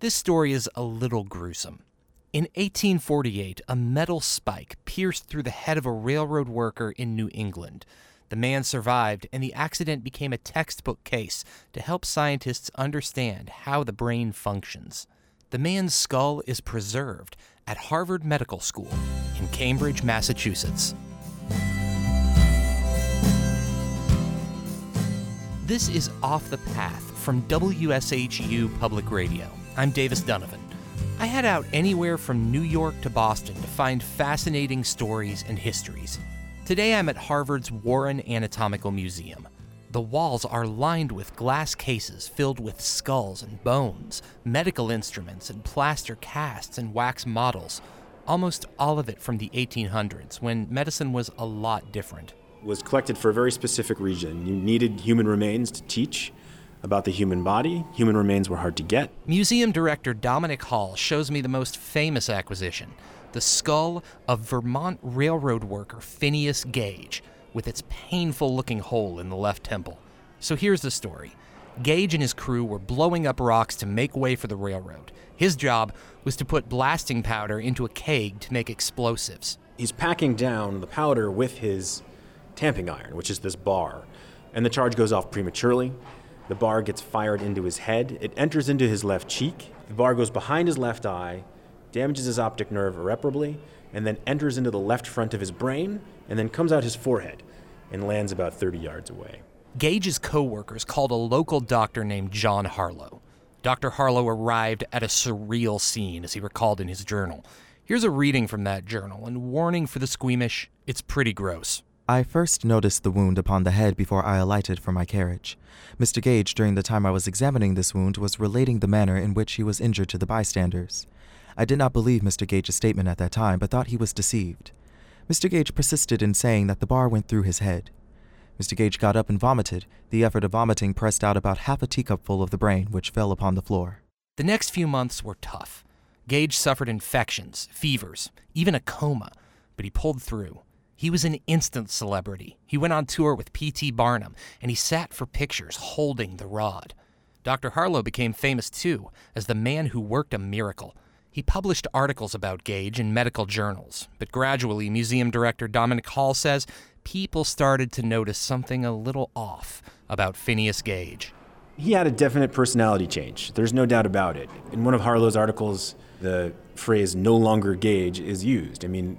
This story is a little gruesome. In 1848, a metal spike pierced through the head of a railroad worker in New England. The man survived, and the accident became a textbook case to help scientists understand how the brain functions. The man's skull is preserved at Harvard Medical School in Cambridge, Massachusetts. This is Off the Path from WSHU Public Radio. I'm Davis Dunavin. I head out anywhere from New York to Boston to find fascinating stories and histories. Today I'm at Harvard's Warren Anatomical Museum. The walls are lined with glass cases filled with skulls and bones, medical instruments, and plaster casts and wax models. Almost all of it from the 1800s, when medicine was a lot different. Was collected for a very specific reason. You needed human remains to teach about the human body. Human remains were hard to get. Museum director Dominic Hall shows me the most famous acquisition the skull of Vermont Railroad worker Phineas Gage, with its painful looking hole in the left temple. So here's the story Gage and his crew were blowing up rocks to make way for the railroad. His job was to put blasting powder into a keg to make explosives. He's packing down the powder with his tamping iron, which is this bar, and the charge goes off prematurely. The bar gets fired into his head. It enters into his left cheek. The bar goes behind his left eye, damages his optic nerve irreparably, and then enters into the left front of his brain, and then comes out his forehead and lands about 30 yards away. Gage's co workers called a local doctor named John Harlow. Dr. Harlow arrived at a surreal scene, as he recalled in his journal. Here's a reading from that journal, and warning for the squeamish it's pretty gross. I first noticed the wound upon the head before I alighted from my carriage. Mr. Gage, during the time I was examining this wound, was relating the manner in which he was injured to the bystanders. I did not believe Mr. Gage's statement at that time, but thought he was deceived. Mr. Gage persisted in saying that the bar went through his head. Mr. Gage got up and vomited. The effort of vomiting pressed out about half a teacupful of the brain, which fell upon the floor. The next few months were tough. Gage suffered infections, fevers, even a coma, but he pulled through. He was an instant celebrity. He went on tour with P.T. Barnum, and he sat for pictures holding the rod. Dr. Harlow became famous too as the man who worked a miracle. He published articles about Gage in medical journals, but gradually, museum director Dominic Hall says people started to notice something a little off about Phineas Gage. He had a definite personality change. There's no doubt about it. In one of Harlow's articles, the phrase no longer Gage is used. I mean,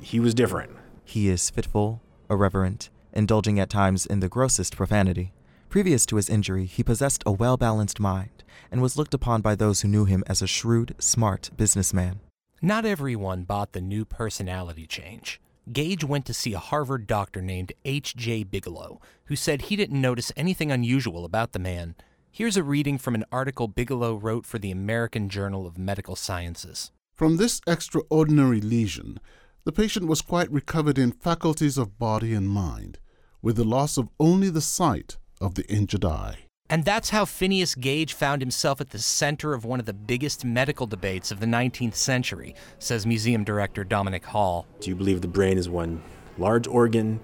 he was different. He is fitful, irreverent, indulging at times in the grossest profanity. Previous to his injury, he possessed a well balanced mind and was looked upon by those who knew him as a shrewd, smart businessman. Not everyone bought the new personality change. Gage went to see a Harvard doctor named H.J. Bigelow, who said he didn't notice anything unusual about the man. Here's a reading from an article Bigelow wrote for the American Journal of Medical Sciences. From this extraordinary lesion, the patient was quite recovered in faculties of body and mind, with the loss of only the sight of the injured eye. And that's how Phineas Gage found himself at the center of one of the biggest medical debates of the 19th century, says museum director Dominic Hall. Do you believe the brain is one large organ?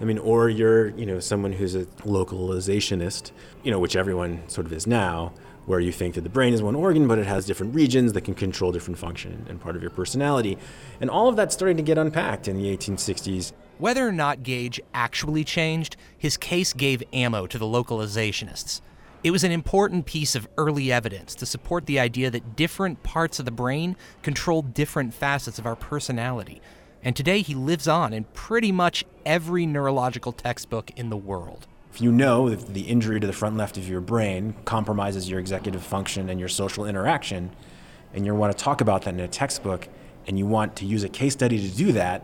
I mean, or you're, you know, someone who's a localizationist, you know, which everyone sort of is now, where you think that the brain is one organ, but it has different regions that can control different function and part of your personality. And all of that's starting to get unpacked in the 1860s. Whether or not Gage actually changed, his case gave ammo to the localizationists. It was an important piece of early evidence to support the idea that different parts of the brain control different facets of our personality. And today he lives on in pretty much every neurological textbook in the world. If you know that the injury to the front left of your brain compromises your executive function and your social interaction, and you want to talk about that in a textbook, and you want to use a case study to do that,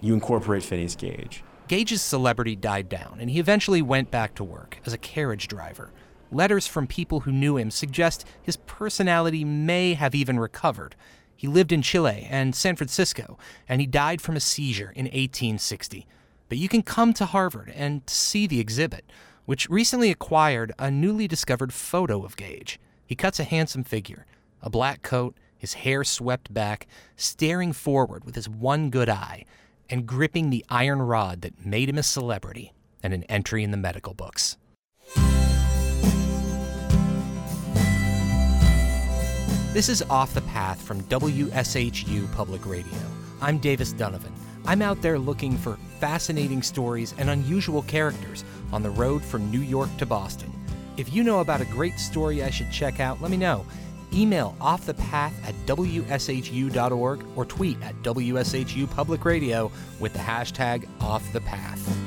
you incorporate Phineas Gage. Gage's celebrity died down, and he eventually went back to work as a carriage driver. Letters from people who knew him suggest his personality may have even recovered. He lived in Chile and San Francisco, and he died from a seizure in 1860. But you can come to Harvard and see the exhibit, which recently acquired a newly discovered photo of Gage. He cuts a handsome figure, a black coat, his hair swept back, staring forward with his one good eye, and gripping the iron rod that made him a celebrity and an entry in the medical books. This is Off the Path from WSHU Public Radio. I'm Davis Dunavin. I'm out there looking for fascinating stories and unusual characters on the road from New York to Boston. If you know about a great story I should check out, let me know. Email offthepath at wshu.org or tweet at WSHU Public Radio with the hashtag offthepath.